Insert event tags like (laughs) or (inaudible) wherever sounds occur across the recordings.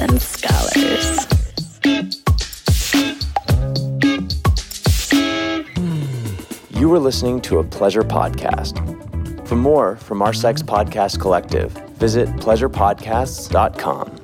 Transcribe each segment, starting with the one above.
and Scholars. You were listening to a Pleasure podcast. For more from our Sex Podcast Collective, visit pleasurepodcasts.com.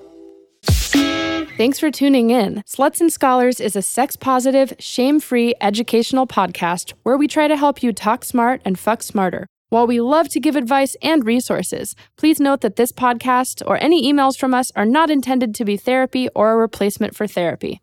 Thanks for tuning in. Sluts and Scholars is a sex positive, shame free educational podcast where we try to help you talk smart and fuck smarter. While we love to give advice and resources, please note that this podcast or any emails from us are not intended to be therapy or a replacement for therapy.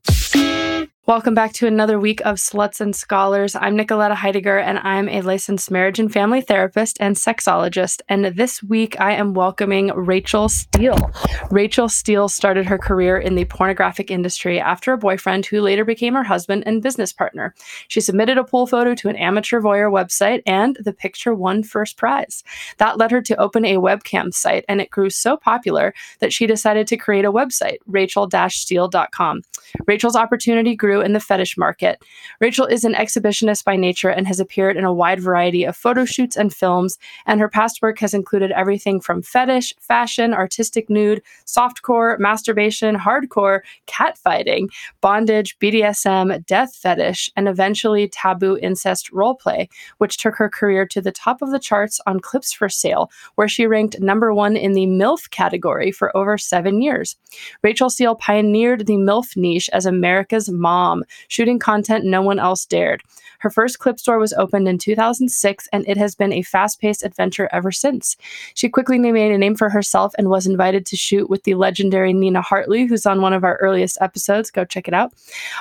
Welcome back to another week of Sluts and Scholars. I'm Nicoletta Heidegger, and I'm a licensed marriage and family therapist and sexologist. And this week, I am welcoming Rachel Steele. Rachel Steele started her career in the pornographic industry after a boyfriend who later became her husband and business partner. She submitted a pool photo to an amateur voyeur website, and the picture won first prize. That led her to open a webcam site, and it grew so popular that she decided to create a website, rachel-steele.com. Rachel's opportunity grew in the fetish market. Rachel is an exhibitionist by nature and has appeared in a wide variety of photo shoots and films, and her past work has included everything from fetish, fashion, artistic nude, softcore, masturbation, hardcore, catfighting, bondage, BDSM, death fetish, and eventually taboo incest roleplay, which took her career to the top of the charts on Clips for Sale, where she ranked number one in the MILF category for over seven years. Rachel Steele pioneered the MILF niche as America's mom mom, shooting content no one else dared. Her first clip store was opened in 2006, and it has been a fast paced adventure ever since. She quickly made a name for herself and was invited to shoot with the legendary Nina Hartley, who's on one of our earliest episodes. Go check it out.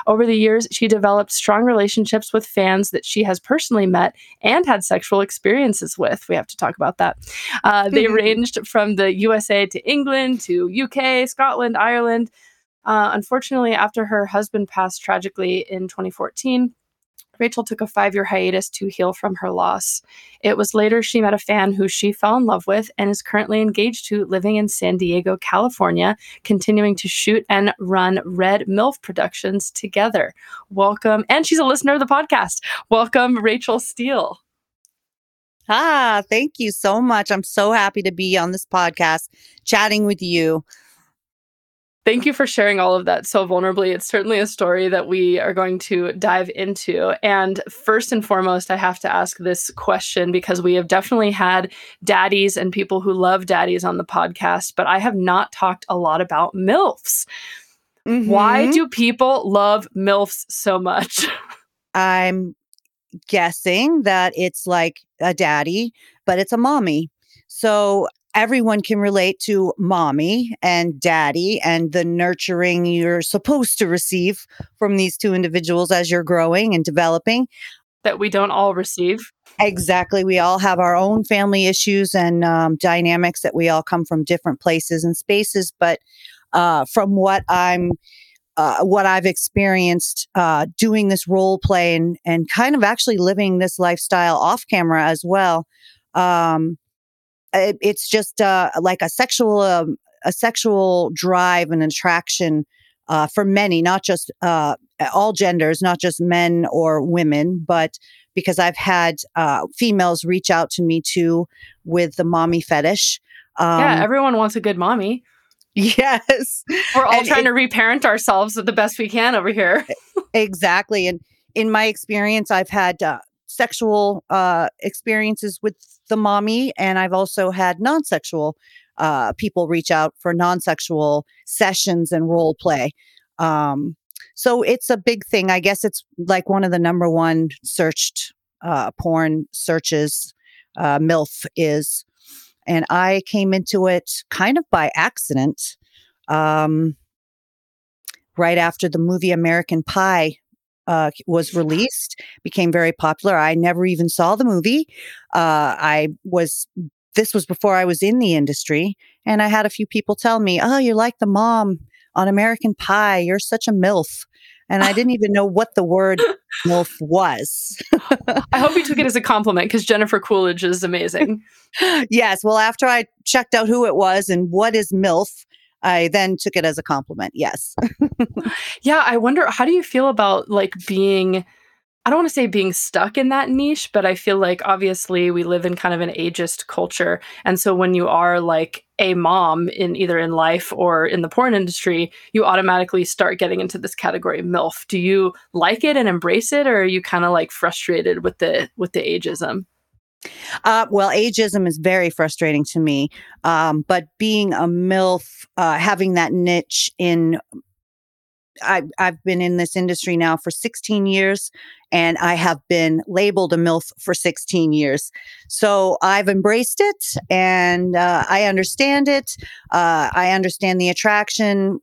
Over the years, she developed strong relationships with fans that she has personally met and had sexual experiences with. We have to talk about that. Uh, they (laughs) ranged from the USA to England to UK, Scotland, Ireland. Uh, unfortunately, after her husband passed tragically in 2014, Rachel took a five year hiatus to heal from her loss. It was later she met a fan who she fell in love with and is currently engaged to living in San Diego, California, continuing to shoot and run Red MILF Productions together. Welcome. And she's a listener of the podcast. Welcome, Rachel Steele. Ah, thank you so much. I'm so happy to be on this podcast chatting with you. Thank you for sharing all of that so vulnerably. It's certainly a story that we are going to dive into. And first and foremost, I have to ask this question because we have definitely had daddies and people who love daddies on the podcast, but I have not talked a lot about MILFs. Mm-hmm. Why do people love MILFs so much? (laughs) I'm guessing that it's like a daddy, but it's a mommy. So everyone can relate to mommy and daddy and the nurturing you're supposed to receive from these two individuals as you're growing and developing. That we don't all receive. Exactly. We all have our own family issues and um, dynamics that we all come from different places and spaces. But uh, from what I'm uh, what I've experienced uh, doing this role play and, and kind of actually living this lifestyle off camera as well. Um, it's just uh, like a sexual um, a sexual drive and attraction uh, for many, not just uh, all genders, not just men or women, but because I've had uh, females reach out to me too with the mommy fetish. Um, yeah, everyone wants a good mommy. (laughs) Yes. We're all and trying it, to reparent ourselves the best we can over here. exactly. And in my experience, I've had uh, sexual uh, experiences with the mommy, and I've also had non sexual uh, people reach out for non sexual sessions and role play. Um, so it's a big thing. I guess it's like one of the number one searched uh, porn searches, uh, MILF is. And I came into it kind of by accident. Um, right after the movie American Pie uh, was released, became very popular. I never even saw the movie. Uh, I was, this was before I was in the industry. And I had a few people tell me, Oh, you're like the mom on American Pie. You're such a MILF. And I didn't even know what the word (laughs) MILF was. (laughs) I hope you took it as a compliment because Jennifer Coolidge is amazing. (laughs) yes. Well, after I checked out who it was and what is MILF, I then took it as a compliment. Yes. (laughs) yeah, I wonder how do you feel about like being I don't want to say being stuck in that niche, but I feel like obviously we live in kind of an ageist culture. And so when you are like a mom in either in life or in the porn industry, you automatically start getting into this category MILF. Do you like it and embrace it or are you kind of like frustrated with the with the ageism? Uh, well, ageism is very frustrating to me. Um, but being a MILF, uh, having that niche in I, I've been in this industry now for 16 years and I have been labeled a MILF for 16 years. So I've embraced it and uh, I understand it. Uh, I understand the attraction.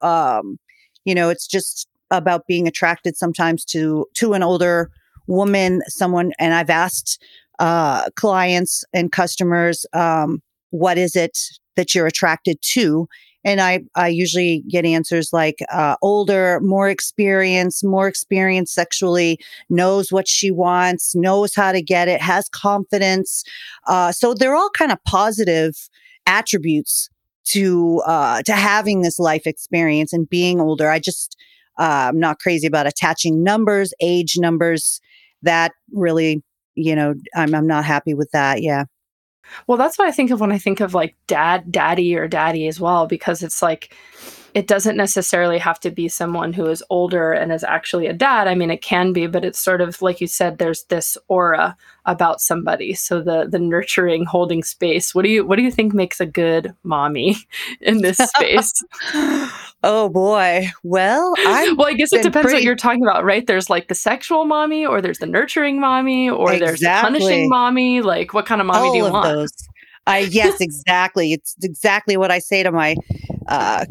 Um, you know, it's just about being attracted sometimes to, to an older woman, someone, and I've asked uh, clients and customers, um, what is it that you're attracted to? and I, I usually get answers like uh, older, more experienced, more experienced sexually, knows what she wants, knows how to get it, has confidence. Uh, so they're all kind of positive attributes to uh, to having this life experience and being older. I just uh, I'm not crazy about attaching numbers, age numbers. That really, you know, I'm I'm not happy with that. Yeah. Well, that's what I think of when I think of like dad, daddy, or daddy as well, because it's like it doesn't necessarily have to be someone who is older and is actually a dad. I mean, it can be, but it's sort of like you said. There's this aura about somebody, so the the nurturing, holding space. What do you what do you think makes a good mommy (laughs) in this space? (laughs) oh boy. Well, I well, I guess it depends pretty... what you're talking about, right? There's like the sexual mommy, or there's the nurturing mommy, or exactly. there's the punishing mommy. Like, what kind of mommy All do you want? Those. I yes, (laughs) exactly. it's exactly what I say to my uh,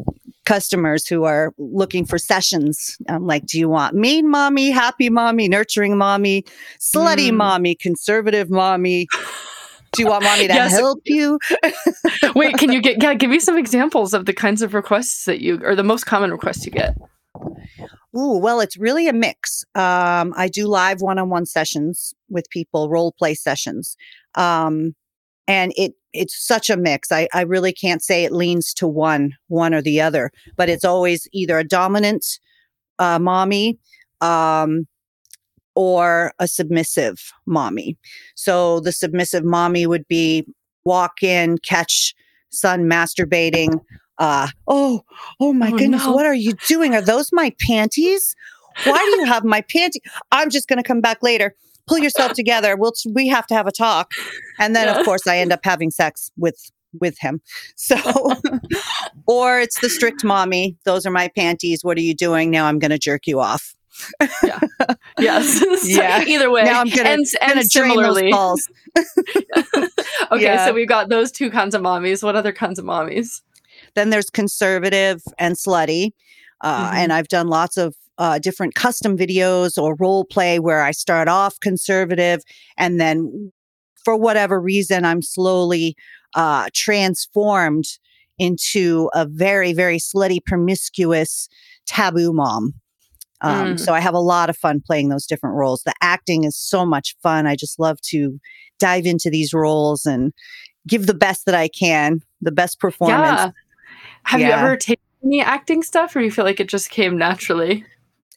customers who are looking for sessions. I'm like, do you want mean mommy, happy mommy, nurturing mommy, slutty mm. mommy, conservative mommy? Do you want mommy (laughs) to yes. help you? (laughs) Wait, can you get yeah, give me some examples of the kinds of requests that you or the most common requests you get? Ooh, well, it's really a mix. Um, I do live one-on-one sessions with people, role play sessions. Um, and it it's such a mix. I, I really can't say it leans to one, one or the other, but it's always either a dominant uh, mommy um, or a submissive mommy. So the submissive mommy would be walk in, catch son masturbating. Uh, oh, oh my oh, goodness, no. what are you doing? Are those my panties? Why do you have my (laughs) panties? I'm just going to come back later pull yourself together. We'll we have to have a talk. And then yeah. of course I end up having sex with with him. So (laughs) or it's the strict mommy. Those are my panties. What are you doing? Now I'm going to jerk you off. yeah. Yes. (laughs) so yeah. Either way. Now I'm gonna, and, gonna and similarly. (laughs) okay, yeah. so we've got those two kinds of mommies. What other kinds of mommies? Then there's conservative and slutty. Uh, mm-hmm. And I've done lots of uh, different custom videos or role play where I start off conservative and then for whatever reason I'm slowly uh, transformed into a very, very slutty, promiscuous taboo mom. Um, mm. So I have a lot of fun playing those different roles. The acting is so much fun. I just love to dive into these roles and give the best that I can, the best performance. Yeah. Have yeah. you ever taken any acting stuff or you feel like it just came naturally?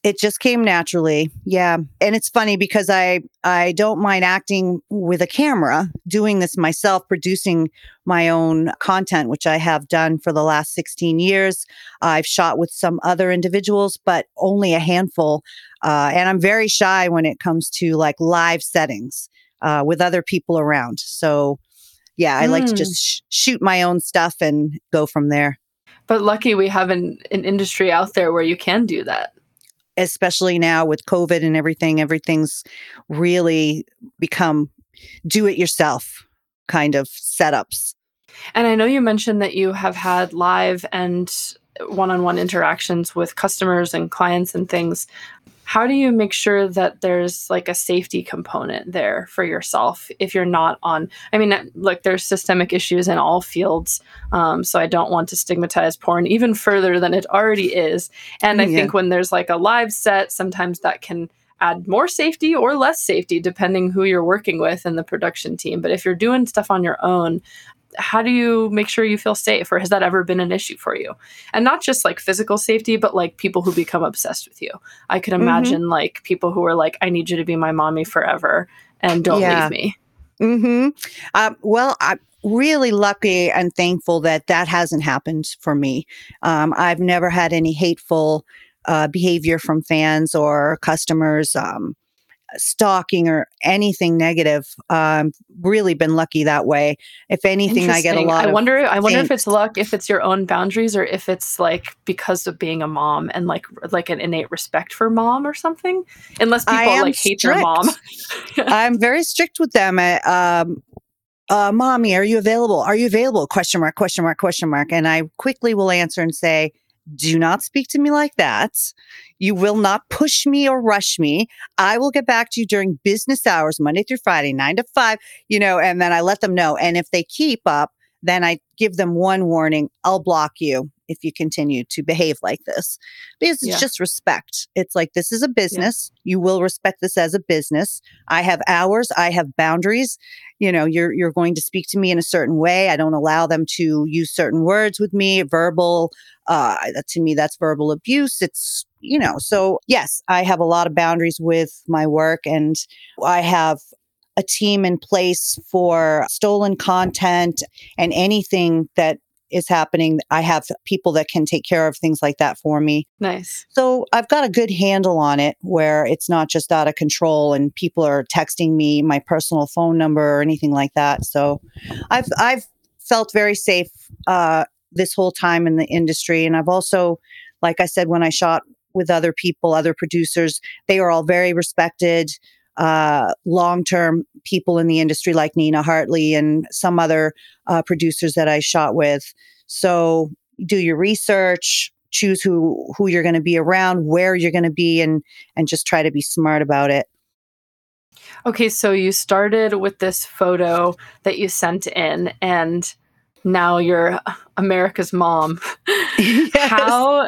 It just came naturally. Yeah. And it's funny because i i don't mind acting with a camera doing this myself producing my own content which i have done for the last 16 years. I've shot with some other individuals but only a handful. Uh, and i'm very shy when it comes to like live settings uh, with other people around. So yeah i mm. like to just sh- shoot my own stuff and go from there. But lucky we have an, an industry out there where you can do that especially now with COVID and everything, everything's really become do it yourself kind of setups. And I know you mentioned that you have had live and one on one interactions with customers and clients and things how do you make sure that there's like a safety component there for yourself if you're not on i mean look there's systemic issues in all fields um, so i don't want to stigmatize porn even further than it already is and i yeah. think when there's like a live set sometimes that can add more safety or less safety depending who you're working with in the production team but if you're doing stuff on your own how do you make sure you feel safe or has that ever been an issue for you and not just like physical safety but like people who become obsessed with you i could mm-hmm. imagine mm-hmm. like people who are like i need you to be my mommy forever and don't yeah. leave me mm-hmm. um, well i'm really lucky and thankful that that hasn't happened for me um, i've never had any hateful uh, behavior from fans or customers um, stalking or anything negative. Um, really been lucky that way. If anything, I get a lot. I wonder. I wonder if it's luck, if it's your own boundaries, or if it's like because of being a mom and like like an innate respect for mom or something. Unless people like hate their mom. I'm very strict with them. I, um, uh, mommy, are you available? Are you available? Question mark, question mark, question mark. And I quickly will answer and say, do not speak to me like that. You will not push me or rush me. I will get back to you during business hours, Monday through Friday, nine to five, you know, and then I let them know. And if they keep up, then I give them one warning. I'll block you if you continue to behave like this because it's yeah. just respect. It's like, this is a business. Yeah. You will respect this as a business. I have hours. I have boundaries. You know, you're, you're going to speak to me in a certain way. I don't allow them to use certain words with me, verbal. Uh, to me, that's verbal abuse. It's, you know, so yes, I have a lot of boundaries with my work and I have a team in place for stolen content and anything that is happening. I have people that can take care of things like that for me. Nice. So I've got a good handle on it where it's not just out of control and people are texting me my personal phone number or anything like that. So I've I've felt very safe uh, this whole time in the industry, and I've also, like I said, when I shot with other people, other producers, they are all very respected uh, long term people in the industry like Nina Hartley and some other uh, producers that I shot with. So do your research, choose who who you're going to be around, where you're going to be, and and just try to be smart about it. Okay, so you started with this photo that you sent in, and now you're America's mom. (laughs) Yes. How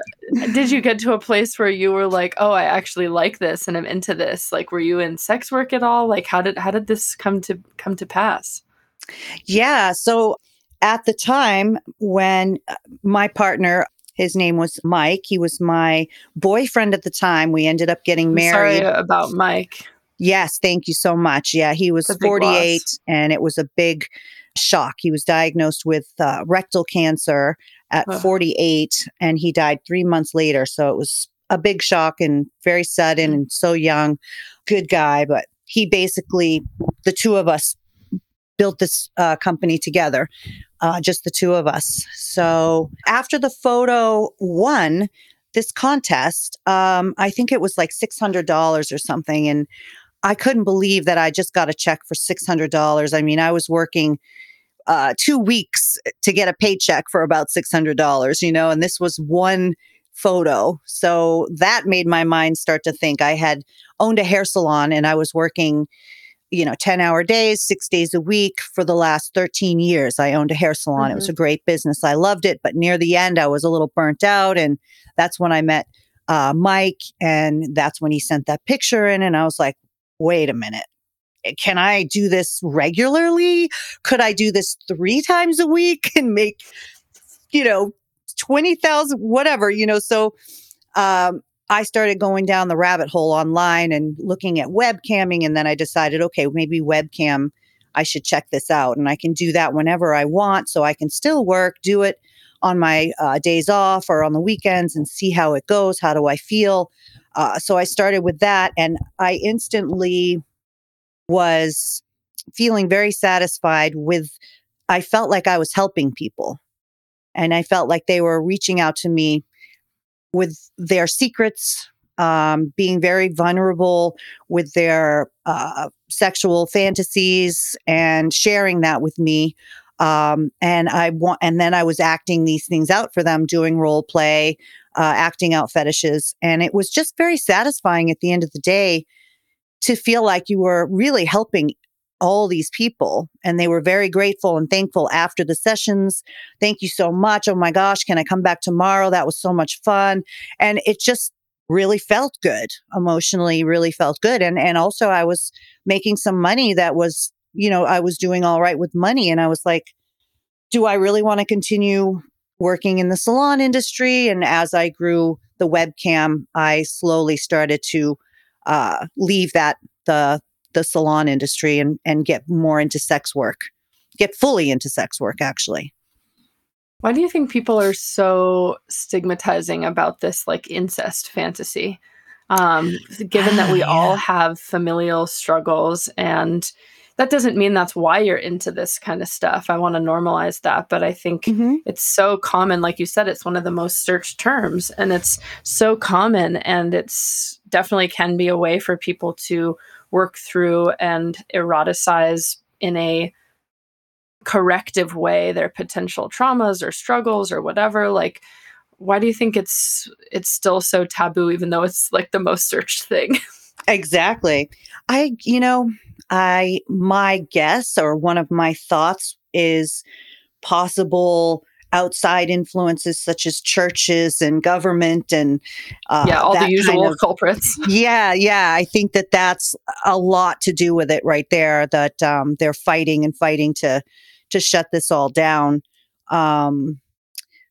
did you get to a place where you were like, "Oh, I actually like this and I'm into this." Like were you in sex work at all? Like how did how did this come to come to pass? Yeah, so at the time when uh, my partner his name was Mike. He was my boyfriend at the time. We ended up getting married. Sorry about Mike. Yes, thank you so much. Yeah, he was 48 and it was a big shock. He was diagnosed with uh, rectal cancer at 48 and he died three months later. So it was a big shock and very sudden and so young. Good guy, but he basically, the two of us built this uh, company together, uh, just the two of us. So after the photo won this contest, um, I think it was like $600 or something. And I couldn't believe that I just got a check for $600. I mean, I was working uh, two weeks to get a paycheck for about $600, you know, and this was one photo. So that made my mind start to think. I had owned a hair salon and I was working, you know, 10 hour days, six days a week for the last 13 years. I owned a hair salon. Mm-hmm. It was mm-hmm. a great business. I loved it. But near the end, I was a little burnt out. And that's when I met uh, Mike. And that's when he sent that picture in. And I was like, wait a minute. Eh, can I do this regularly? Could I do this three times a week (laughs) and make, you know, 20,000, whatever, you know? So, um, I started going down the rabbit hole online and looking at webcamming. And then I decided, okay, maybe webcam, I should check this out. And I can do that whenever I want. So I can still work, do it on my uh, days off or on the weekends and see how it goes. How do I feel? Uh, so I started with that and I instantly was feeling very satisfied with, I felt like I was helping people. And I felt like they were reaching out to me with their secrets, um, being very vulnerable with their uh, sexual fantasies and sharing that with me. Um, and I want, and then I was acting these things out for them, doing role play, uh, acting out fetishes. And it was just very satisfying at the end of the day to feel like you were really helping all these people and they were very grateful and thankful after the sessions. Thank you so much. Oh my gosh, can I come back tomorrow? That was so much fun. And it just really felt good emotionally, really felt good. And, and also I was making some money that was, you know, I was doing all right with money. And I was like, do I really want to continue working in the salon industry? And as I grew the webcam, I slowly started to uh, leave that the the salon industry and and get more into sex work, get fully into sex work actually. Why do you think people are so stigmatizing about this like incest fantasy? Um, given that we (sighs) yeah. all have familial struggles and that doesn't mean that's why you're into this kind of stuff. I want to normalize that, but I think mm-hmm. it's so common like you said it's one of the most searched terms and it's so common and it's definitely can be a way for people to work through and eroticize in a corrective way their potential traumas or struggles or whatever like why do you think it's it's still so taboo even though it's like the most searched thing (laughs) exactly. I you know i my guess or one of my thoughts is possible outside influences such as churches and government and uh, yeah all the usual kind of, culprits. (laughs) Yeah yeah i think that that's a lot to do with it right there that um, they're fighting and fighting to to shut this all down. Um,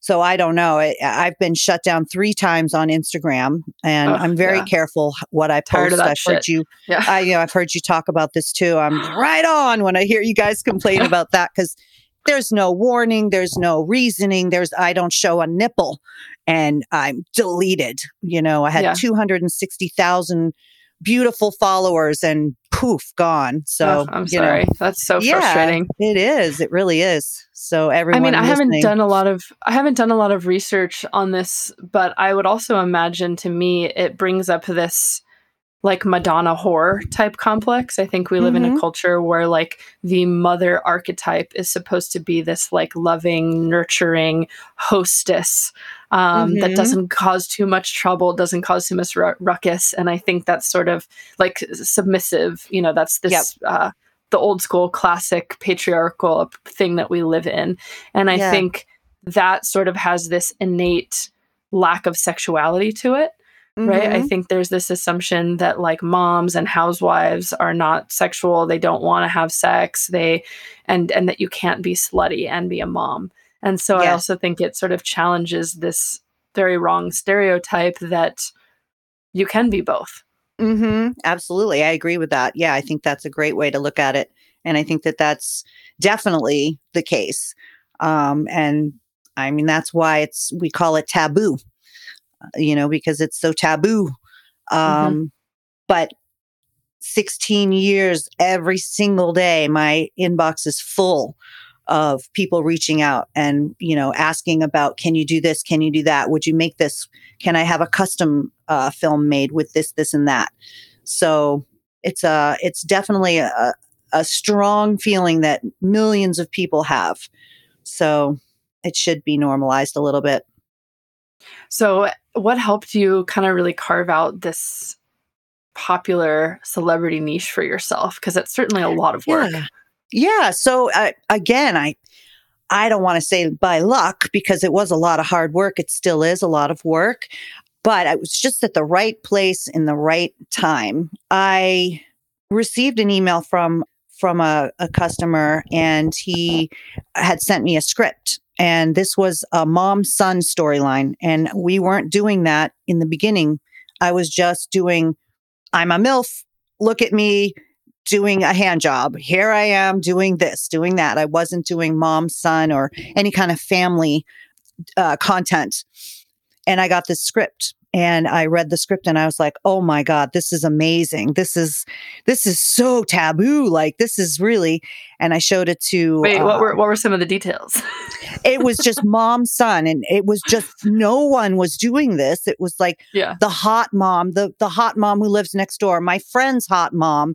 so I don't know. I, have been shut down three times on Instagram, and oh, I'm very yeah. careful what I post. I've shit. heard you. Yeah. I, you know, I've heard you talk about this too. I'm (gasps) right on when I hear you guys complain (laughs) about that because there's no warning, there's no reasoning. There's I don't show a nipple, and I'm deleted. You know, I had yeah. 260,000 beautiful followers and poof gone. So oh, i'm sorry know, that's so yeah, frustrating. it is. It really is. So everyone i mean i listening- haven't done a lot of i haven't done a lot of research on this but i would also imagine to me it brings up this like Madonna whore type complex. I think we live mm-hmm. in a mm-hmm. culture where like the mother archetype is supposed to be this like loving, nurturing hostess um, mm-hmm. that doesn't cause too much trouble, doesn't cause too much ruckus. And I think that's sort of like submissive. You know, that's this. Yep. Uh, the old school classic patriarchal thing that we live in. And I yeah. think that sort of has this innate lack of sexuality to it Mm-hmm. right? I mm-hmm. think there's this assumption that like moms and housewives are not sexual, they don't want to have sex, they and and that you can't be slutty and be a mom. And so I also think it sort of challenges this very wrong stereotype that you can be both. Mhm. Absolutely. I agree with that. Yeah, I think that's a great way to look at it and I think that that's definitely the case. Um and I mean that's why it's we call it taboo you know, because it's so taboo. Mm-hmm. Um, mm-hmm. But 16 years, every single day, my inbox is full of people reaching out and you know asking about can you do this can you do that would you make this can i have a custom uh, film made with this this and that so it's a it's definitely a, a strong feeling that millions of people have so it should be normalized a little bit so, what helped you kind of really carve out this popular celebrity niche for yourself? Because it's certainly a lot of work. Yeah. yeah. So, uh, again, I I don't want to say by luck because it was a lot of hard work. It still is a lot of work, but I was just at the right place in the right time. I received an email from from a, a customer and he had sent me a script and this was a mom son storyline. And we weren't doing that in the beginning. I was just doing, I'm a MILF, look at me doing a hand job. Here I am doing this, doing that. I wasn't doing mom, son, or any kind of family uh, content. And I got this script and I read the script and I was like, "Oh my god, this is amazing. This is this is so taboo. Like this is really." And I showed it to Wait, uh, what were what were some of the details? (laughs) it was just mom son and it was just no one was doing this. It was like yeah. the hot mom, the the hot mom who lives next door, my friend's hot mom.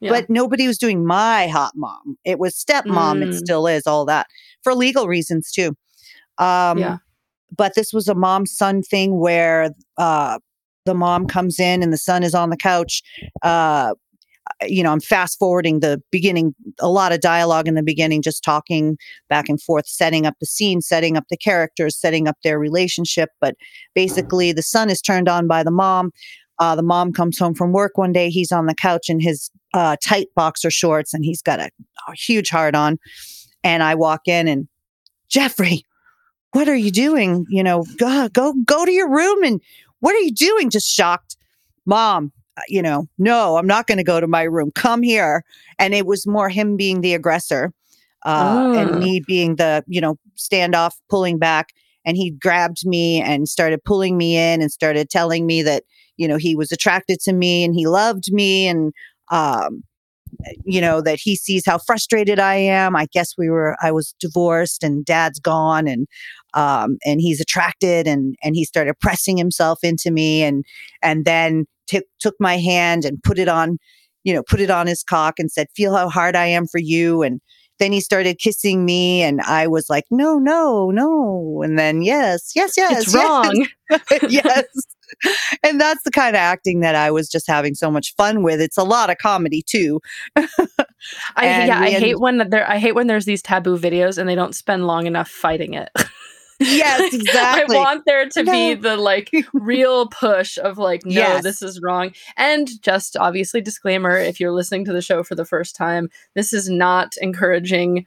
Yeah. But nobody was doing my hot mom. It was stepmom. Mm. It still is all that for legal reasons too. Um, yeah but this was a mom son thing where uh, the mom comes in and the son is on the couch. Uh, you know, I'm fast forwarding the beginning, a lot of dialogue in the beginning, just talking back and forth, setting up the scene, setting up the characters, setting up their relationship. But basically, the son is turned on by the mom. Uh, the mom comes home from work one day. He's on the couch in his uh, tight boxer shorts and he's got a, a huge heart on. And I walk in and Jeffrey, what are you doing? You know, go, go, go to your room and what are you doing? Just shocked. Mom, uh, you know, no, I'm not going to go to my room. Come here. And it was more him being the aggressor uh, and Mm. me being the, you know, standoff, pulling back. And he grabbed me and started pulling me in and started telling me that, you know, he was attracted to me and he loved me and, um, you know, that he sees how frustrated I am. I guess we were, I was divorced and dad's gone and, um, and he's attracted and, and he started pressing himself into me and, and then took took my hand and put it on, you know, put it on his cock and said, feel how hard I am for you. And then he started kissing me and I was like, no, no, no. And then yes, yes, yes. it's yes, (laughs) wrong. (laughs) yes. And that's the kind of acting that I was just having so much fun with. It's a lot of comedy too. I (laughs) yeah, I hate when there I hate when there's these taboo videos and they don't spend long enough fighting it. Yes, (laughs) exactly. I want there to be the like (laughs) real push of like, no, Yes. this is wrong. And just obviously disclaimer, if you're listening to the show for the first time, this is not encouraging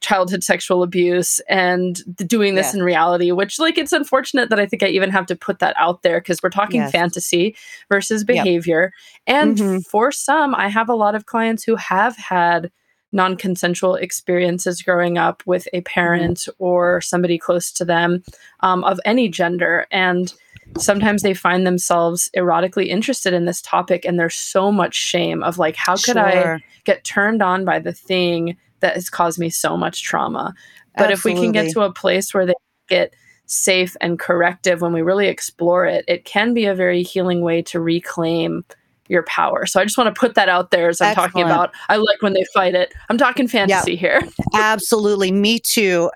childhood sexual abuse and doing this Yeah. in reality, which like it's unfortunate that I think I even have to put that out there because we're talking Yes. fantasy versus Yep. behavior. And Mhm. for some, I have a lot of clients who have had non-consensual experiences growing up with a parent or somebody close to them um, of any gender. And sometimes they find themselves erotically interested in this topic and there's so much shame of like how could i get turned on by the thing that has caused me so much trauma? But if we can get to a place where they get safe and corrective when we really explore it it can be a very healing way to reclaim your power so i just want to put that out there as i'm talking about i like when they fight it i'm talking fantasy here (laughs) Absolutely. Me too.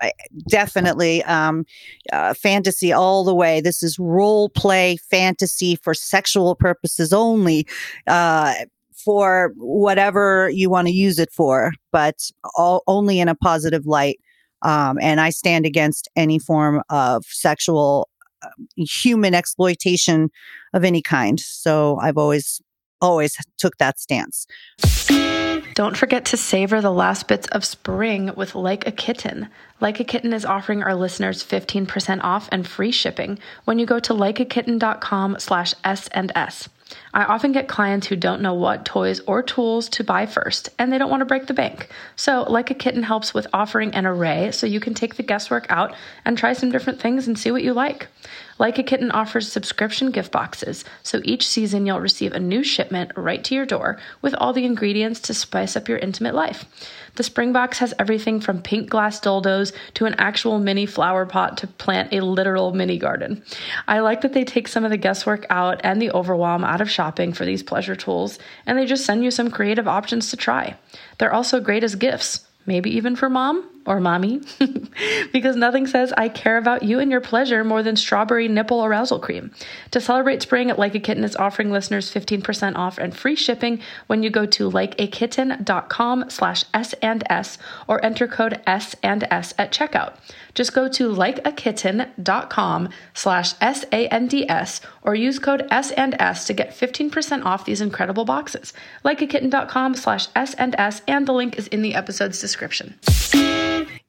Definitely. Um, uh, fantasy all the way. This is role play fantasy for sexual purposes only. Uh, for whatever you want to use it for, but all, only in a positive light. Um, and I stand against any form of sexual um, human exploitation of any kind. So I've always, always took that stance. Don't forget to savor the last bits of spring with Like a Kitten. Like a Kitten is offering our listeners 15% off and free shipping when you go to likeakitten.com slash S and S. I often get clients who don't know what toys or tools to buy first, and they don't want to break the bank. So, Like a Kitten helps with offering an array so you can take the guesswork out and try some different things and see what you like. Like a Kitten offers subscription gift boxes, so each season you'll receive a new shipment right to your door with all the ingredients to spice up your intimate life. The spring box has everything from pink glass dildos to an actual mini flower pot to plant a literal mini garden. I like that they take some of the guesswork out and the overwhelm out of shopping for these pleasure tools, and they just send you some creative options to try. They're also great as gifts, maybe even for mom or mommy, (laughs) because nothing says I care about you and your pleasure more than strawberry nipple arousal cream. To celebrate spring, Like a Kitten is offering listeners 15% off and free shipping when you go to likeakitten.com slash S and S or enter code S and S at checkout. Just go to likeakitten.com slash S-A-N-D-S or use code S and S to get 15% off these incredible boxes. Likeakitten.com slash S and S and the link is in the episode's description.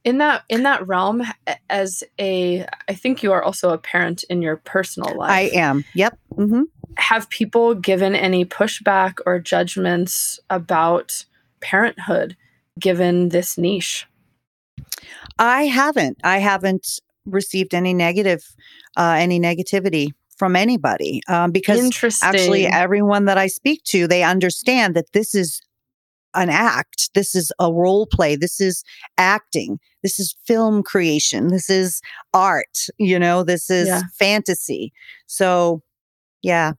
In that in that realm, as a I think you are also a parent in your personal life. I am. Yep. hmm have people given any pushback or judgments about parenthood given this niche? I haven't. I haven't received any negative, uh, any negativity from anybody um, because actually everyone that I speak to, they understand that this is an act. This is a role play. This is acting. This is film creation. This is art. You know, this is Yeah. fantasy. So, yeah.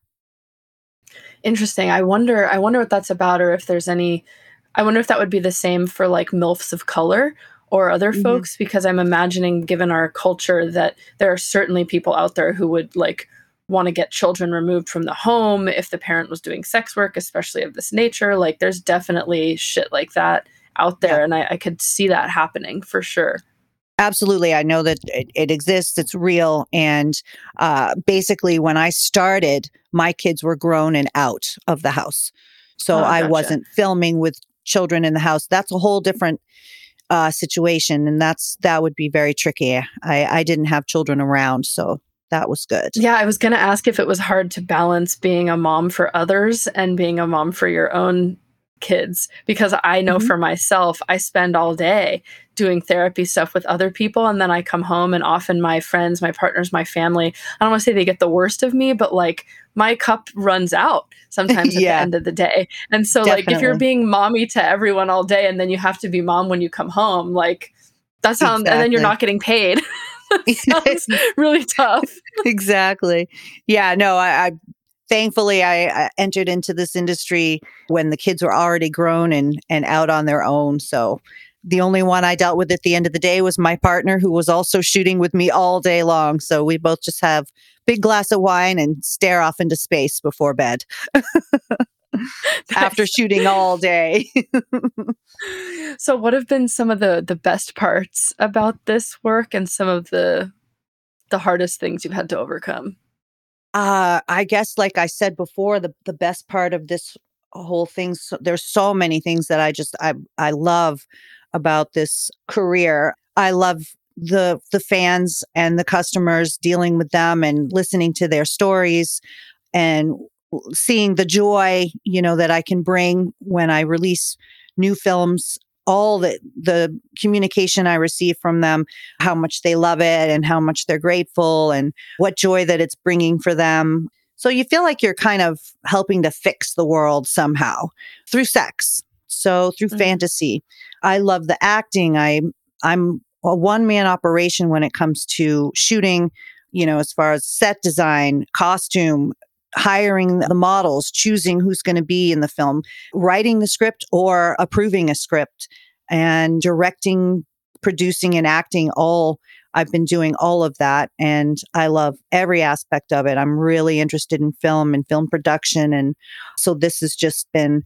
Interesting. I wonder I wonder what that's about or if there's any I wonder if that would be the same for like MILFs of color or other Mhm. folks because I'm imagining given our culture that there are certainly people out there who would like want to get children removed from the home if the parent was doing sex work, especially of this nature. Like there's definitely shit like that out there. Yeah. And I, I could see that happening for sure. Absolutely. I know that it, it exists. It's real. And uh, basically, when I started, my kids were grown and out of the house. So Oh, I gotcha. wasn't filming with children in the house. That's a whole different uh, situation, and that's that would be very tricky. I, I didn't have children around, so that was good. Yeah, I was going to ask if it was hard to balance being a mom for others and being a mom for your own kids because I know mm-hmm. for myself, I spend all day doing therapy stuff with other people. And then I come home, and often my friends, my partners, my family, I don't want to say they get the worst of me, but like my cup runs out sometimes (laughs) at yeah. the end of the day. And so, Definitely. like, if you're being mommy to everyone all day and then you have to be mom when you come home, like, that sounds, exactly. and then you're not getting paid. (laughs) (laughs) (laughs) sounds really tough. (laughs) exactly. Yeah, no, I, I thankfully I, I, entered into this industry when the kids were already grown and and out on their own so the only one i dealt with at the end of the day was my partner who was also shooting with me all day long so we both just have big glass of wine and stare off into space before bed (laughs) after shooting all day (laughs) so what have been some of the the best parts about this work and some of the the hardest things you've had to overcome uh, I guess, like I said before, the the best part of this whole thing. So, there's so many things that I just I I love about this career. I love the the fans and the customers dealing with them and listening to their stories and seeing the joy you know that I can bring when I release new films all the the communication I receive from them, how much they love it and how much they're grateful and what joy that it's bringing for them. So you feel like you're kind of helping to fix the world somehow through sex. So through mm-hmm. fantasy. I love the acting. I I'm a one man operation when it comes to shooting, you know, as far as set design, costume, hiring the models, choosing who's going to be in the film, writing the script or approving a script, and directing, producing, and acting all. I've been doing all of that and I love every aspect of it. I'm really interested in film and film production. And so this has just been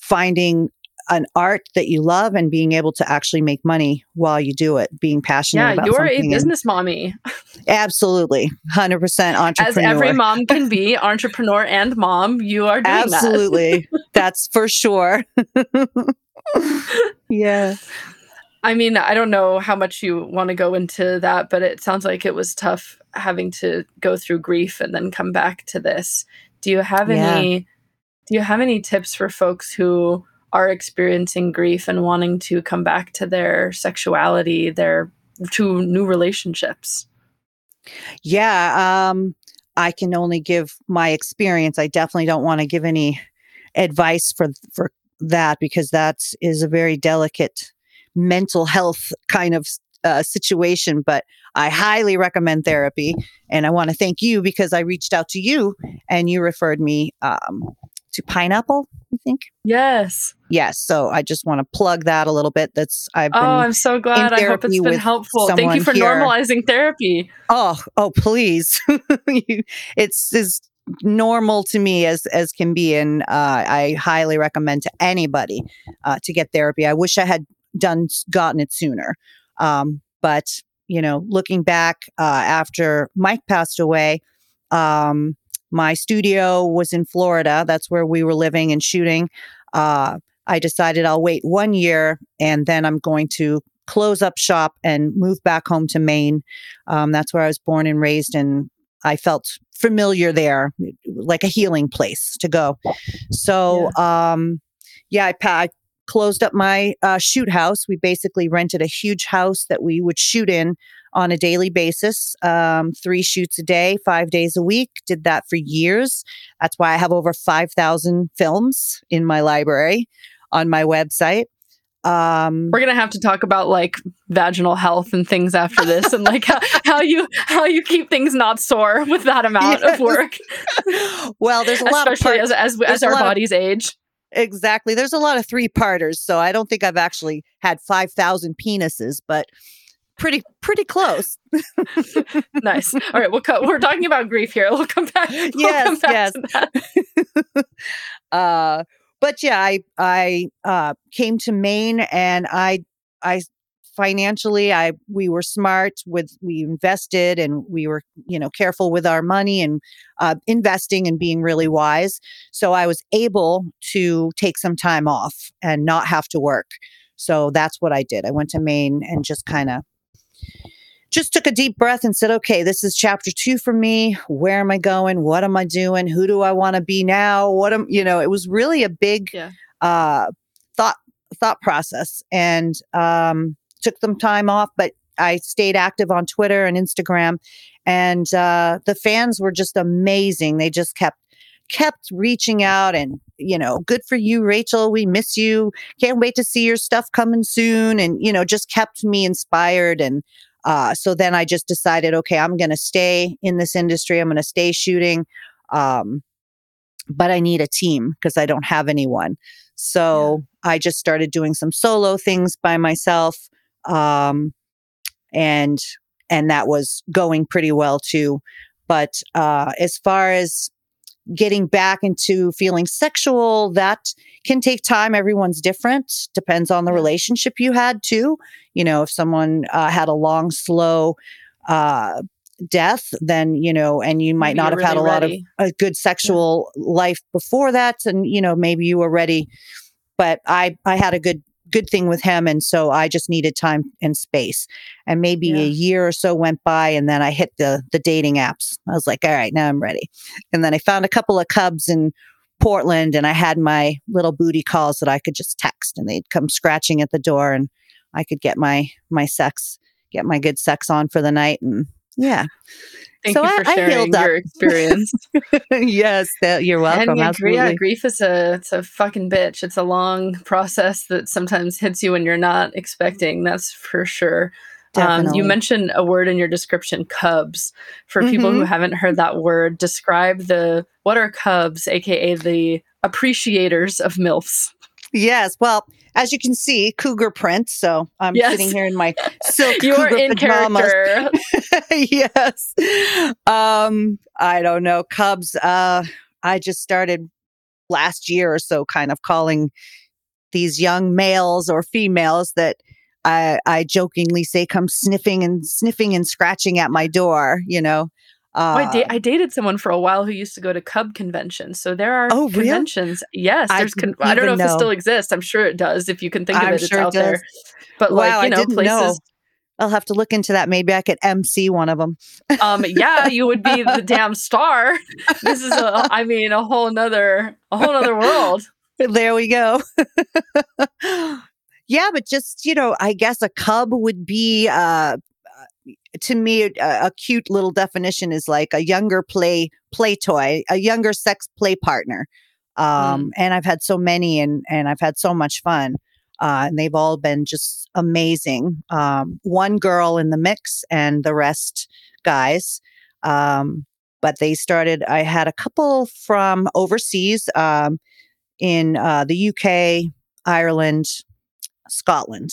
finding an art that you love and being able to actually make money while you do it, being passionate yeah, about you're a business mommy. Absolutely. 100% entrepreneur. As every mom can be, (laughs) entrepreneur and mom, you are doing Absolutely. That. That's for sure. (laughs) yeah. I mean, I don't know how much you want to go into that, but it sounds like it was tough having to go through grief and then come back to this. Do you have yeah. any do you have any tips for folks who are experiencing grief and wanting to come back to their sexuality, their to new relationships? Yeah, um, I can only give my experience. I definitely don't want to give any advice for for that because that is a very delicate mental health kind of uh, situation. But I highly recommend therapy, and I want to thank you because I reached out to you and you referred me um, to Pineapple, I think. Yes. Yes. So I just want to plug that a little bit. That's I've Oh, I'm so glad. I hope it's been helpful. Thank you for here. normalizing therapy. Oh, oh, please. (laughs) it's as normal to me as as can be, and uh, I highly recommend to anybody uh, to get therapy. I wish I had done gotten it sooner, um, but you know, looking back uh, after Mike passed away. Um, my studio was in Florida. That's where we were living and shooting. Uh, I decided I'll wait one year and then I'm going to close up shop and move back home to Maine. Um, that's where I was born and raised, and I felt familiar there, like a healing place to go. So, yeah, um, yeah I, I, closed up my uh, shoot house. We basically rented a huge house that we would shoot in on a daily basis, um, three shoots a day, five days a week. Did that for years. That's why I have over 5,000 films in my library on my website. Um, We're gonna have to talk about like vaginal health and things after this, and like how, how you how you keep things not sore with that amount yes. of work. (laughs) well, there's a lot especially of as as, as our bodies of- age. Exactly. There's a lot of three parters. So I don't think I've actually had 5,000 penises, but pretty pretty close. (laughs) nice. All right, we'll co- we're talking about grief here. (laughs) We'll come back. We'll yes, come back yes. (laughs) uh, but yeah, I I uh, came to Maine and I I financially I we were smart with we invested and we were you know careful with our money and uh, investing and being really wise. So I was able to take some time off and not have to work. So that's what I did. I went to Maine and just kind of just took a deep breath and said, okay, this is chapter two for me. Where am I going? What am I doing? Who do I want to be now? What am, you know, it was really a big Yeah. uh, thought, thought process and um, took some time off, but I stayed active on Twitter and Instagram. And uh, the fans were just amazing. They just kept, kept reaching out and, you know, good for you, Rachel. We miss you. Can't wait to see your stuff coming soon. And, you know, just kept me inspired. And, uh, so then I just decided, okay, I'm going to stay in this industry. I'm going to stay shooting. Um, but I need a team because I don't have anyone. So I just started doing some solo things by myself. Um, and, and that was going pretty well too. But, uh, as far as getting back into feeling sexual, that can take time. Everyone's different. Depends on the relationship you had too. You know, if someone uh, had a long, slow uh, death, then, you know, and you might Maybe not have had a really lot of a good sexual life before that. And, you know, maybe you were ready. But I, I had a good, good thing with him. And so I just needed time and space. And maybe Yeah. a year or so went by and then I hit the, the dating apps. I was like, all right, now I'm ready. And then I found a couple of cubs in Portland and I had my little booty calls that I could just text and they'd come scratching at the door and I could get my my sex, get my good sex on for the night and yeah. Thank So you I- for I sharing healed up. your (laughs) experience. yes, that, you're welcome. and yeah, gr- yeah, absolutely. grief is a it's a fucking bitch. It's a long process that sometimes hits you when you're not expecting. That's for sure. Um, you mentioned a word in your description, cubs. For people who Mhm. haven't heard that word, describe the what are cubs, aka the appreciators of milfs. Yes. Well, as you can see, cougar print. So I'm Yes. sitting here in my (laughs) silk You're cougar in pajamas. character. (laughs) yes. Um, I don't know. Cubs, uh, I just started last year or so kind of calling these young males or females that I, I jokingly say come sniffing and sniffing and scratching at my door, you know. Oh, I, Uh, da- I dated someone for a while who used to go to Cub conventions. So there are Oh, really? conventions. Yes, I. Con- I don't know if it still exists. I'm sure it does. If you can think of I'm it, it's sure it out there. does. But like you know, places. know. I'll have to look into that. Maybe I could MC one of them. Um, yeah, you would be the (laughs) damn star. This is a. I mean, a whole nother, a whole nother world. There we go. (laughs) yeah, but just, you know, I guess a cub would be, uh, to me, a, a cute little definition is like a younger play, play toy, a younger sex play partner. Um, and I've had so many and, and I've had so much fun. Uh, and they've all been just amazing. Um, one girl in the mix and the rest guys. Um, but they started, I had a couple from overseas. Um, in uh, the UK, Ireland, Scotland.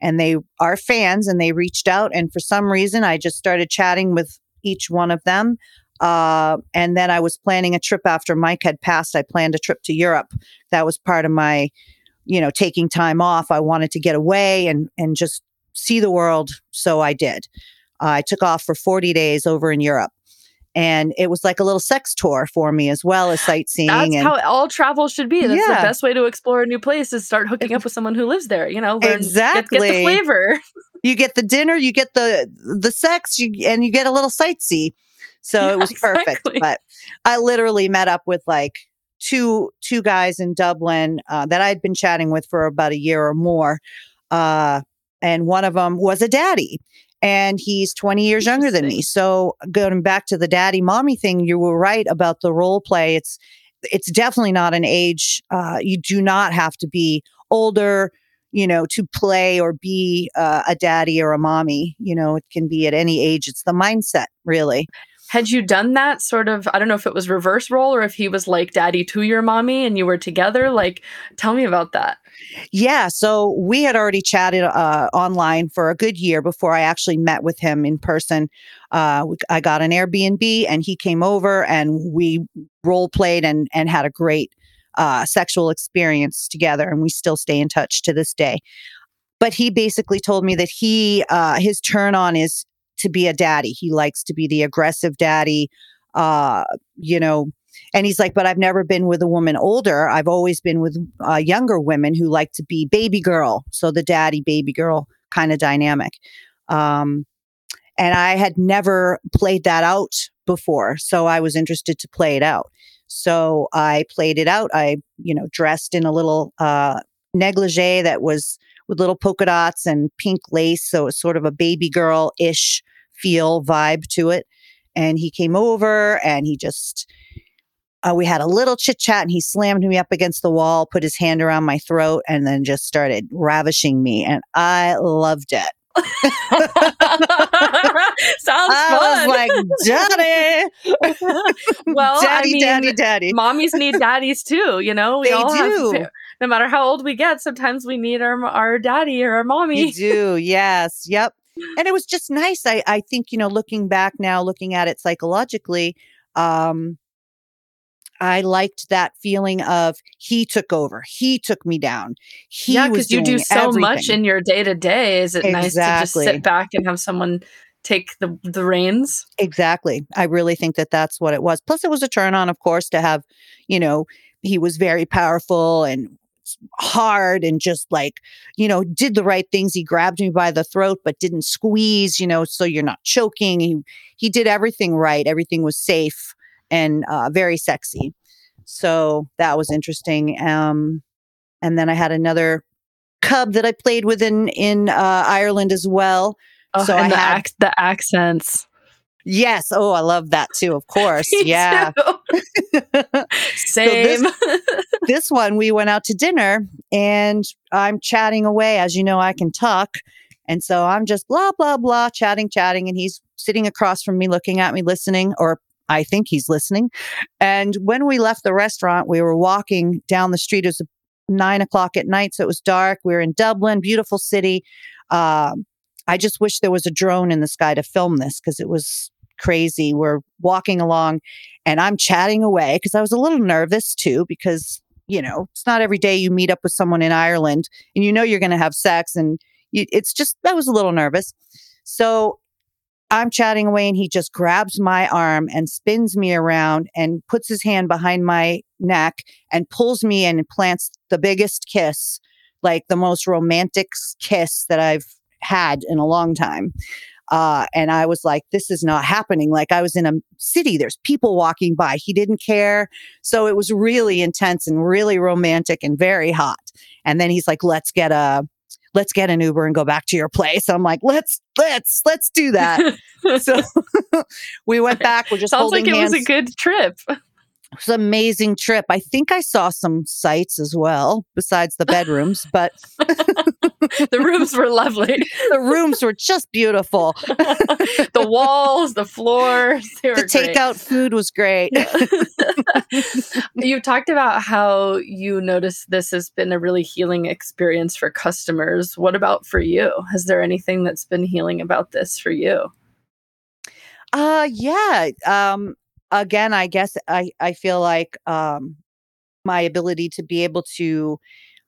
And they are fans and they reached out. And for some reason, I just started chatting with each one of them. Uh, and then I was planning a trip after Mike had passed. I planned a trip to Europe. That was part of my, you know, taking time off. I wanted to get away and, and just see the world. So I did. I took off for 40 days over in Europe. And it was like a little sex tour for me as well as sightseeing. That's and how all travel should be. That's Yeah. the best way to explore a new place is start hooking up with someone who lives there. You know, learn, get, get the Exactly. flavor. you get the dinner, you get the the sex, you, and you get a little sightsee. So (laughs) Yeah, it was perfect. exactly. But I literally met up with like two two guys in Dublin uh, that I'd been chatting with for about a year or more, uh, and one of them was a daddy. And he's 20 years younger than me. So going back to the daddy mommy thing, you were right about the role play. It's it's definitely not an age. Uh, you do not have to be older, you know, to play or be uh, a daddy or a mommy. You know, it can be at any age. It's the mindset, really. Had you done that sort of? I don't know if it was reverse role or if he was like daddy to your mommy and you were together. Like, tell me about that. Yeah. So we had already chatted uh, online for a good year before I actually met with him in person. Uh, I got an Airbnb and he came over and we role played and, and had a great uh, sexual experience together. And we still stay in touch to this day. But he basically told me that he, uh, his turn on is to be a daddy. He likes to be the aggressive daddy. Uh, you know, and he's like, but I've never been with a woman older. I've always been with uh, younger women who like to be baby girl. So the daddy baby girl kind of dynamic. Um, and I had never played that out before. So I was interested to play it out. So I played it out. I, you know, dressed in a little uh, negligee that was with little polka dots and pink lace. So it's sort of a baby girl ish feel vibe to it. And he came over and he just, uh, we had a little chit chat and he slammed me up against the wall, put his hand around my throat, and then just started ravishing me. And I loved it. (laughs) Sounds I fun. was like, Daddy, (laughs) well, (laughs) daddy, I mean, daddy, daddy. mommies need daddies too. You know, we They all do. have. No matter how old we get, sometimes we need our our daddy or our mommy. You do, (laughs) yes, yep. And it was just nice. I, I think you know, looking back now, looking at it psychologically, um, I liked that feeling of he took over, he took me down. He yeah, because you do so much in your day to day. Is it nice to just sit back and have someone take the the reins? Exactly. I really think that that's what it was. Plus, it was a turn on, of course, to have, you know, he was very powerful and hard and just like, you know, did the right things. He grabbed me by the throat, but didn't squeeze, you know, so you're not choking. He, he did everything right. Everything was safe and uh, very sexy. So that was interesting. Um, and then I had another cub that I played with in, in uh, Ireland as well. Oh, So and I the had- ac- the accents. Yes. Oh, I love that too, of course. (laughs) Yeah. (laughs) Same. (laughs) this one we went out to dinner and I'm chatting away. As you know, I can talk. And so I'm just blah, blah, blah, chatting, chatting. And he's sitting across from me, looking at me, listening, or I think he's listening. And when we left the restaurant, we were walking down the street. It was nine o'clock at night. So it was dark. We were in Dublin, beautiful city. Um, I just wish there was a drone in the sky to film this because it was crazy. We're walking along and I'm chatting away because I was a little nervous too because you know it's not every day you meet up with someone in Ireland and you know you're going to have sex and you, it's just I was a little nervous. So I'm chatting away and he just grabs my arm and spins me around and puts his hand behind my neck and pulls me in and plants the biggest kiss, like the most romantic kiss that I've had in a long time. Uh, and I was like, this is not happening. Like I was in a city, there's people walking by. He didn't care. So it was really intense and really romantic and very hot. And then he's like, let's get a, let's get an Uber and go back to your place. I'm like, let's, let's, let's do that. (laughs) so (laughs) we went back. We're just Sounds like it hands. was a good trip. It was an amazing trip. I think I saw some sights as well, besides the bedrooms, but (laughs) the rooms were lovely. (laughs) the rooms were just beautiful. the walls, the floors. The takeout food was great. (laughs) you talked about how you noticed this has been a really healing experience for customers. What about for you? Has there anything that's been healing about this for you? Uh yeah. Um again, I guess I I feel like um my ability to be able to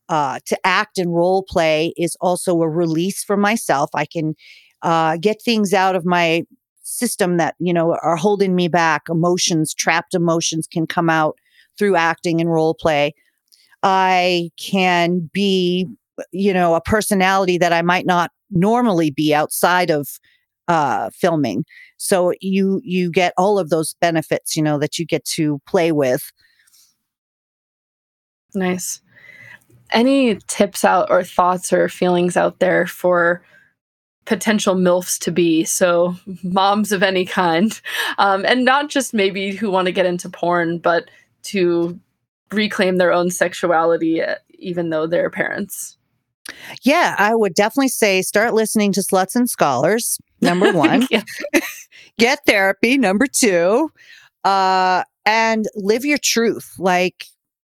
uh to act and role play is also a release for myself. I can uh get things out of my system that, you know, are holding me back. Emotions, trapped emotions can come out through acting and role play. I can be, you know, a personality that I might not normally be outside of uh filming so you you get all of those benefits you know that you get to play with Nice. Any tips out or thoughts or feelings out there for potential MILFs to be? So, moms of any kind, um, and not just maybe who want to get into porn, but to reclaim their own sexuality, uh, even though they're parents. yeah i would definitely say start listening to sluts and scholars number (laughs) one. Yeah. get therapy number two. Uh and live your truth. Like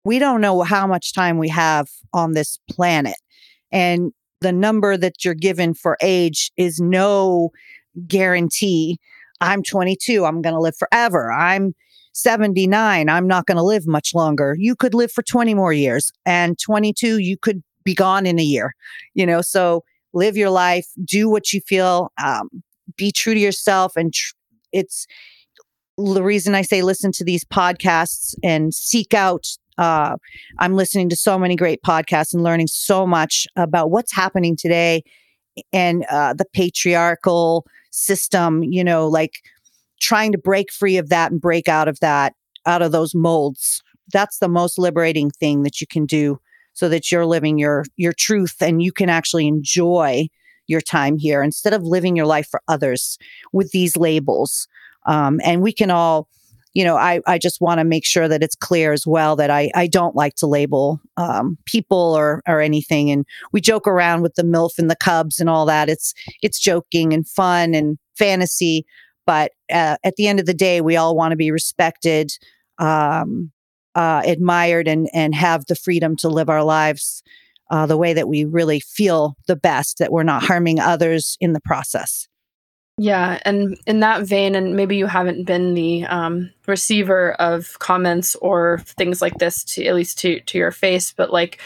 we don't know how much time we have on this planet. And the number that you're given for age is no guarantee. I'm 22 i'm going to live forever. I'm 79 i'm not going to live much longer. You could live for 20 more years and 22 you could be gone in a year you know? So live your life do what you feel um, be true to yourself and tr- it's the reason I say listen to these podcasts and seek out. Uh, I'm listening to so many great podcasts and learning so much about what's happening today and uh, the patriarchal system. You know, like trying to break free of that and break out of that, out of those molds. That's the most liberating thing that you can do so that you're living your your truth and you can actually enjoy your time here instead of living your life for others with these labels. Um, and we can all, you know, I, I just want to make sure that it's clear as well that I, I don't like to label um, people or or anything. And we joke around with the MILF and the Cubs and all that. It's it's joking and fun and fantasy. But uh, at the end of the day, we all want to be respected, um, uh, admired, and and have the freedom to live our lives uh, the way that we really feel the best, that we're not harming others in the process. Yeah, and in that vein, and maybe you haven't been the um, receiver of comments or things like this to at least to to your face, but like,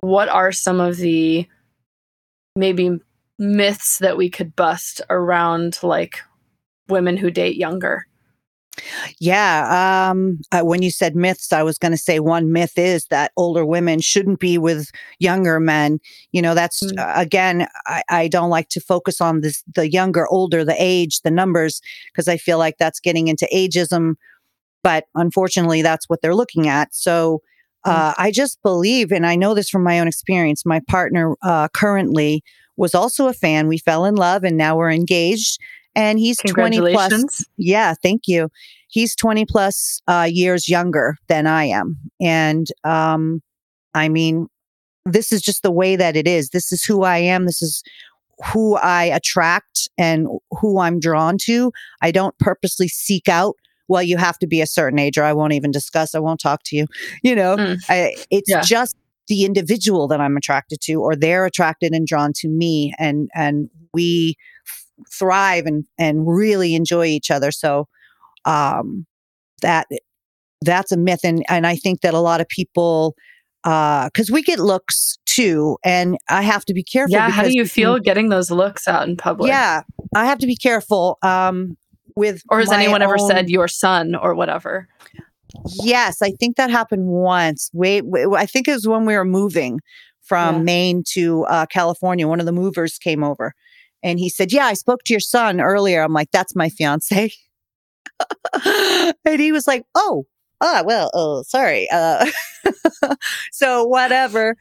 what are some of the maybe myths that we could bust around like women who date younger? Yeah. Um, uh, when you said myths, I was going to say one myth is that older women shouldn't be with younger men. You know, that's mm. uh, again, I, I, don't like to focus on this, the younger, older, the age, the numbers, because I feel like that's getting into ageism. But unfortunately, that's what they're looking at. So mm. uh, mm. I just believe, and I know this from my own experience, my partner uh, currently was also a fan. We fell in love and now we're engaged and he's 20 plus. Yeah, thank you. He's 20 plus uh, years younger than I am. And um, I mean, this is just the way that it is. This is who I am. This is who I attract and who I'm drawn to. I don't purposely seek out well, you have to be a certain age, or I won't even discuss. I won't talk to you. (laughs) You know, mm. I, it's yeah. just the individual that I'm attracted to, or they're attracted and drawn to me, and and we thrive and and really enjoy each other. So um, that that's a myth, and and I think that a lot of people because uh, we get looks too, and I have to be careful. Yeah, how do you feel getting those looks out in public? Yeah, I have to be careful. Um, with or has anyone own... ever said your son or whatever? Yes, I think that happened once. Wait, wait I think it was when we were moving from yeah. Maine to uh, California. One of the movers came over and he said, Yeah, I spoke to your son earlier. I'm like, That's my fiance. (laughs) and he was like, Oh, ah, well, oh, sorry. Uh, (laughs) so, whatever.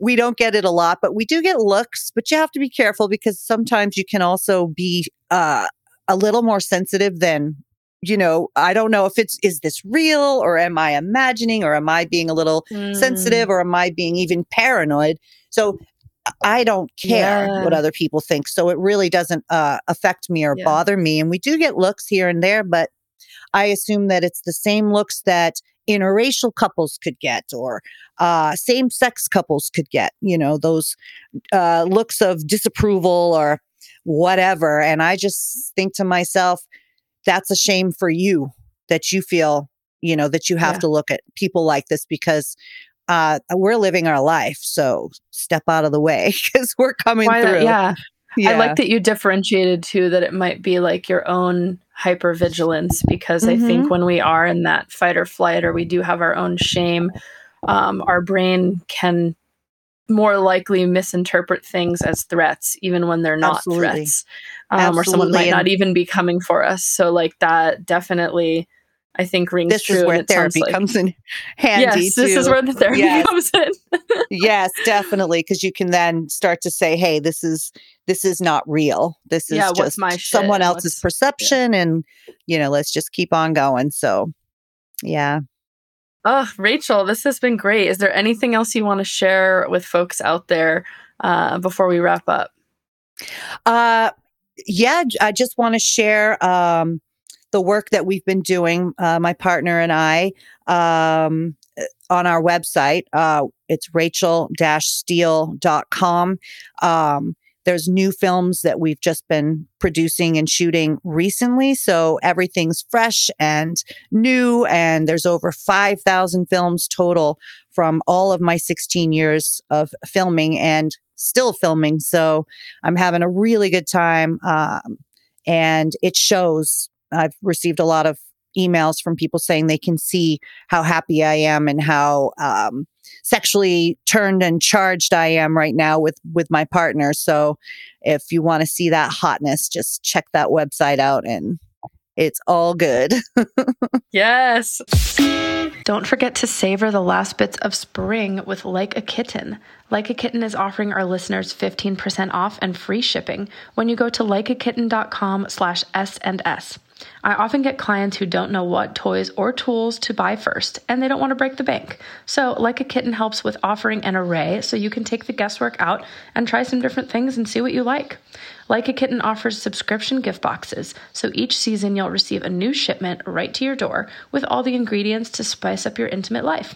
We don't get it a lot, but we do get looks. But you have to be careful because sometimes you can also be uh, a little more sensitive than you know, I don't know if it's, is this real or am I imagining or am I being a little mm. sensitive or am I being even paranoid? So I don't care yeah. what other people think. So it really doesn't uh, affect me or yeah. bother me. And we do get looks here and there, but I assume that it's the same looks that interracial couples could get or uh, same sex couples could get, you know, those uh, looks of disapproval or whatever. And I just think to myself, that's a shame for you that you feel, you know, that you have yeah. to look at people like this because uh, we're living our life. So step out of the way (laughs) because we're coming Why through. yeah. yeah. I like that you differentiated too that it might be like your own hypervigilance because mm-hmm. I think mm-hmm. when we are in that fight or flight or we do have our own shame, um, our brain can more likely misinterpret things as threats, even when they're not Absolutely. threats, um, or someone might not even be coming for us. So, like that definitely I think rings this true. This is where therapy like, comes in (laughs) handy. Yes, too. this is where the therapy yes. comes in. (laughs) yes, definitely, because you can then start to say, "Hey, this is this is not real. This is yeah, just someone else's what's, perception," yeah. and you know, let's just keep on going. So, yeah. Oh, Rachel, this has been great. Is there anything else you want to share with folks out there uh, before we wrap up? Uh, yeah, I just want to share. Um, the work that we've been doing, uh, my partner and I, um, uh, on our website. Uh, it's rachel-steele.com. Um, there's new films that we've just been producing and shooting recently. So everything's fresh and new. And there's over 5,000 films total from all of my 16 years of filming and still filming. So I'm having a really good time. Um, and it shows I've received a lot of emails from people saying they can see how happy I am and how um, sexually turned and charged I am right now with with my partner. So if you want to see that hotness, just check that website out and it's all good. (laughs) yes. Don't forget to savor the last bits of spring with Like a Kitten. Like a Kitten is offering our listeners 15% off and free shipping when you go to likeakitten.com slash S and S. I often get clients who don't know what toys or tools to buy first, and they don't want to break the bank. So, Like a Kitten helps with offering an array so you can take the guesswork out and try some different things and see what you like. Like a Kitten offers subscription gift boxes, so each season you'll receive a new shipment right to your door with all the ingredients to spice up your intimate life.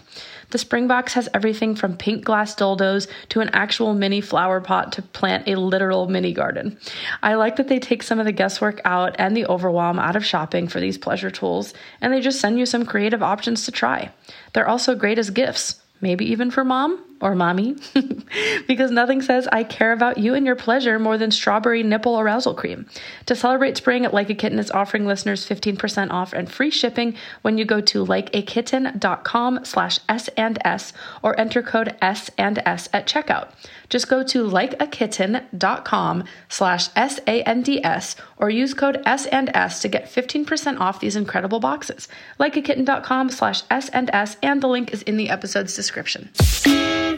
The spring box has everything from pink glass dildos to an actual mini flower pot to plant a literal mini garden. I like that they take some of the guesswork out and the overwhelm out of shopping for these pleasure tools, and they just send you some creative options to try. They're also great as gifts maybe even for mom or mommy, (laughs) (laughs) because nothing says I care about you and your pleasure more than strawberry nipple arousal cream. To celebrate spring, Like a Kitten is offering listeners 15% off and free shipping when you go to likeakitten.com slash S and S or enter code S and S at checkout. Just go to likeakitten.com slash S-A-N-D-S or use code S and S to get 15% off these incredible boxes. Likeakitten.com slash S and S and the link is in the episode's description.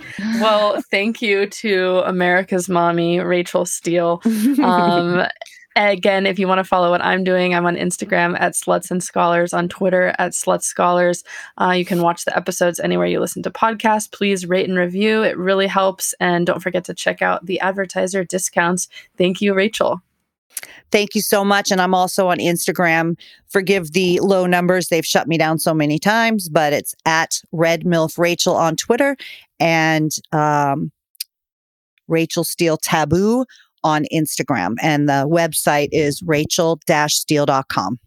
(laughs) Well, thank you to America's mommy, Rachel Steele. Um, (laughs) Again, if you want to follow what I'm doing, I'm on Instagram at Sluts and Scholars, on Twitter at Sluts Scholars. Uh, you can watch the episodes anywhere you listen to podcasts. Please rate and review, it really helps. And don't forget to check out the advertiser discounts. Thank you, Rachel. Thank you so much. And I'm also on Instagram. Forgive the low numbers. They've shut me down so many times, but it's at Red MILF Rachel on Twitter and um, Rachel Steele Taboo on Instagram. And the website is rachel-steele.com.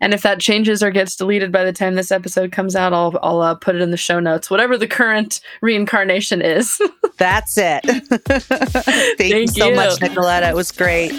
And if that changes or gets deleted by the time this episode comes out, I'll, I'll uh, put it in the show notes, whatever the current reincarnation is. (laughs) That's it. Thank, (laughs) Thank, you so you. much, Nicoletta. It was great.